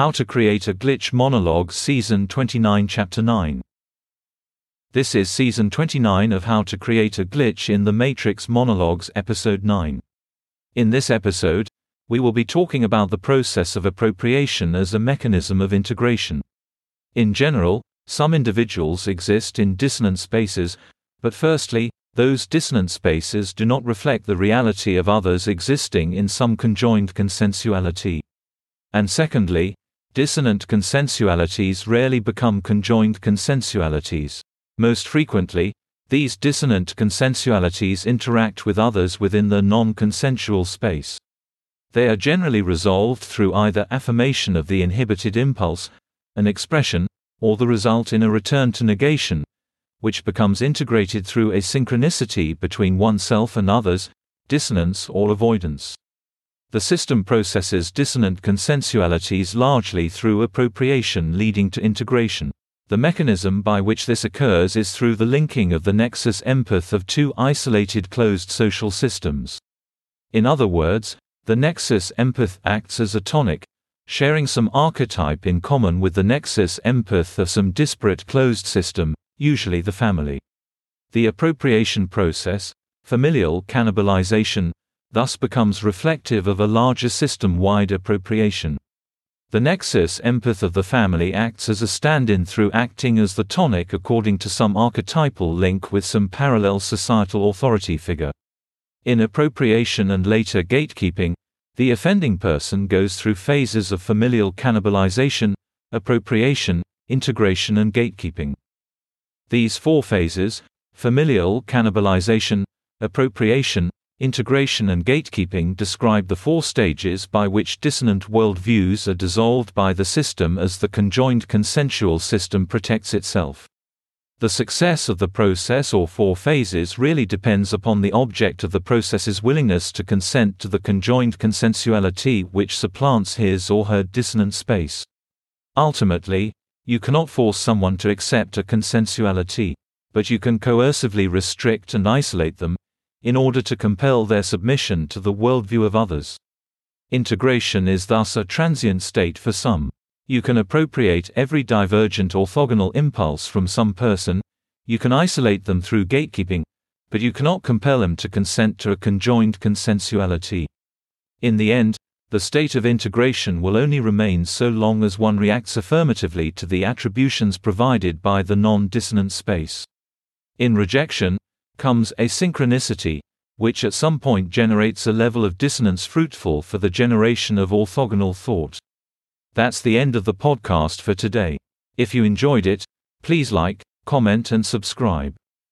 How to Create a Glitch Monologue Season 29 Chapter 9 This is Season 29 of How to Create a Glitch in the Matrix Monologues Episode 9. In this episode, we will be talking about the process of appropriation as a mechanism of integration. In general, some individuals exist in dissonant spaces, but firstly, those dissonant spaces do not reflect the reality of others existing in some conjoined consensuality. And secondly, Dissonant consensualities rarely become conjoined consensualities. Most frequently, these dissonant consensualities interact with others within the non-consensual space. They are generally resolved through either affirmation of the inhibited impulse, an expression, or the result in a return to negation, which becomes integrated through asynchronicity between oneself and others, dissonance or avoidance. The system processes dissonant consensualities largely through appropriation leading to integration. The mechanism by which this occurs is through the linking of the nexus empath of two isolated closed social systems. In other words, the nexus empath acts as a tonic, sharing some archetype in common with the nexus empath of some disparate closed system, usually the family. The appropriation process, familial cannibalization, thus becomes reflective of a larger system-wide appropriation. The nexus empath of the family acts as a stand-in through acting as the tonic according to some archetypal link with some parallel societal authority figure. In appropriation and later gatekeeping, the offending person goes through phases of familial cannibalization, appropriation, integration and gatekeeping. These four phases, familial cannibalization, appropriation, integration and gatekeeping describe the four stages by which dissonant worldviews are dissolved by the system as the conjoined consensual system protects itself. The success of the process or four phases really depends upon the object of the process's willingness to consent to the conjoined consensuality which supplants his or her dissonant space. Ultimately, you cannot force someone to accept a consensuality, but you can coercively restrict and isolate them, in order to compel their submission to the worldview of others. Integration is thus a transient state for some. You can appropriate every divergent orthogonal impulse from some person, you can isolate them through gatekeeping, but you cannot compel them to consent to a conjoined consensuality. In the end, the state of integration will only remain so long as one reacts affirmatively to the attributions provided by the non dissonant space. In rejection, comes asynchronicity, which at some point generates a level of dissonance fruitful for the generation of orthogonal thought. That's the end of the podcast for today. If you enjoyed it, please like, comment and subscribe.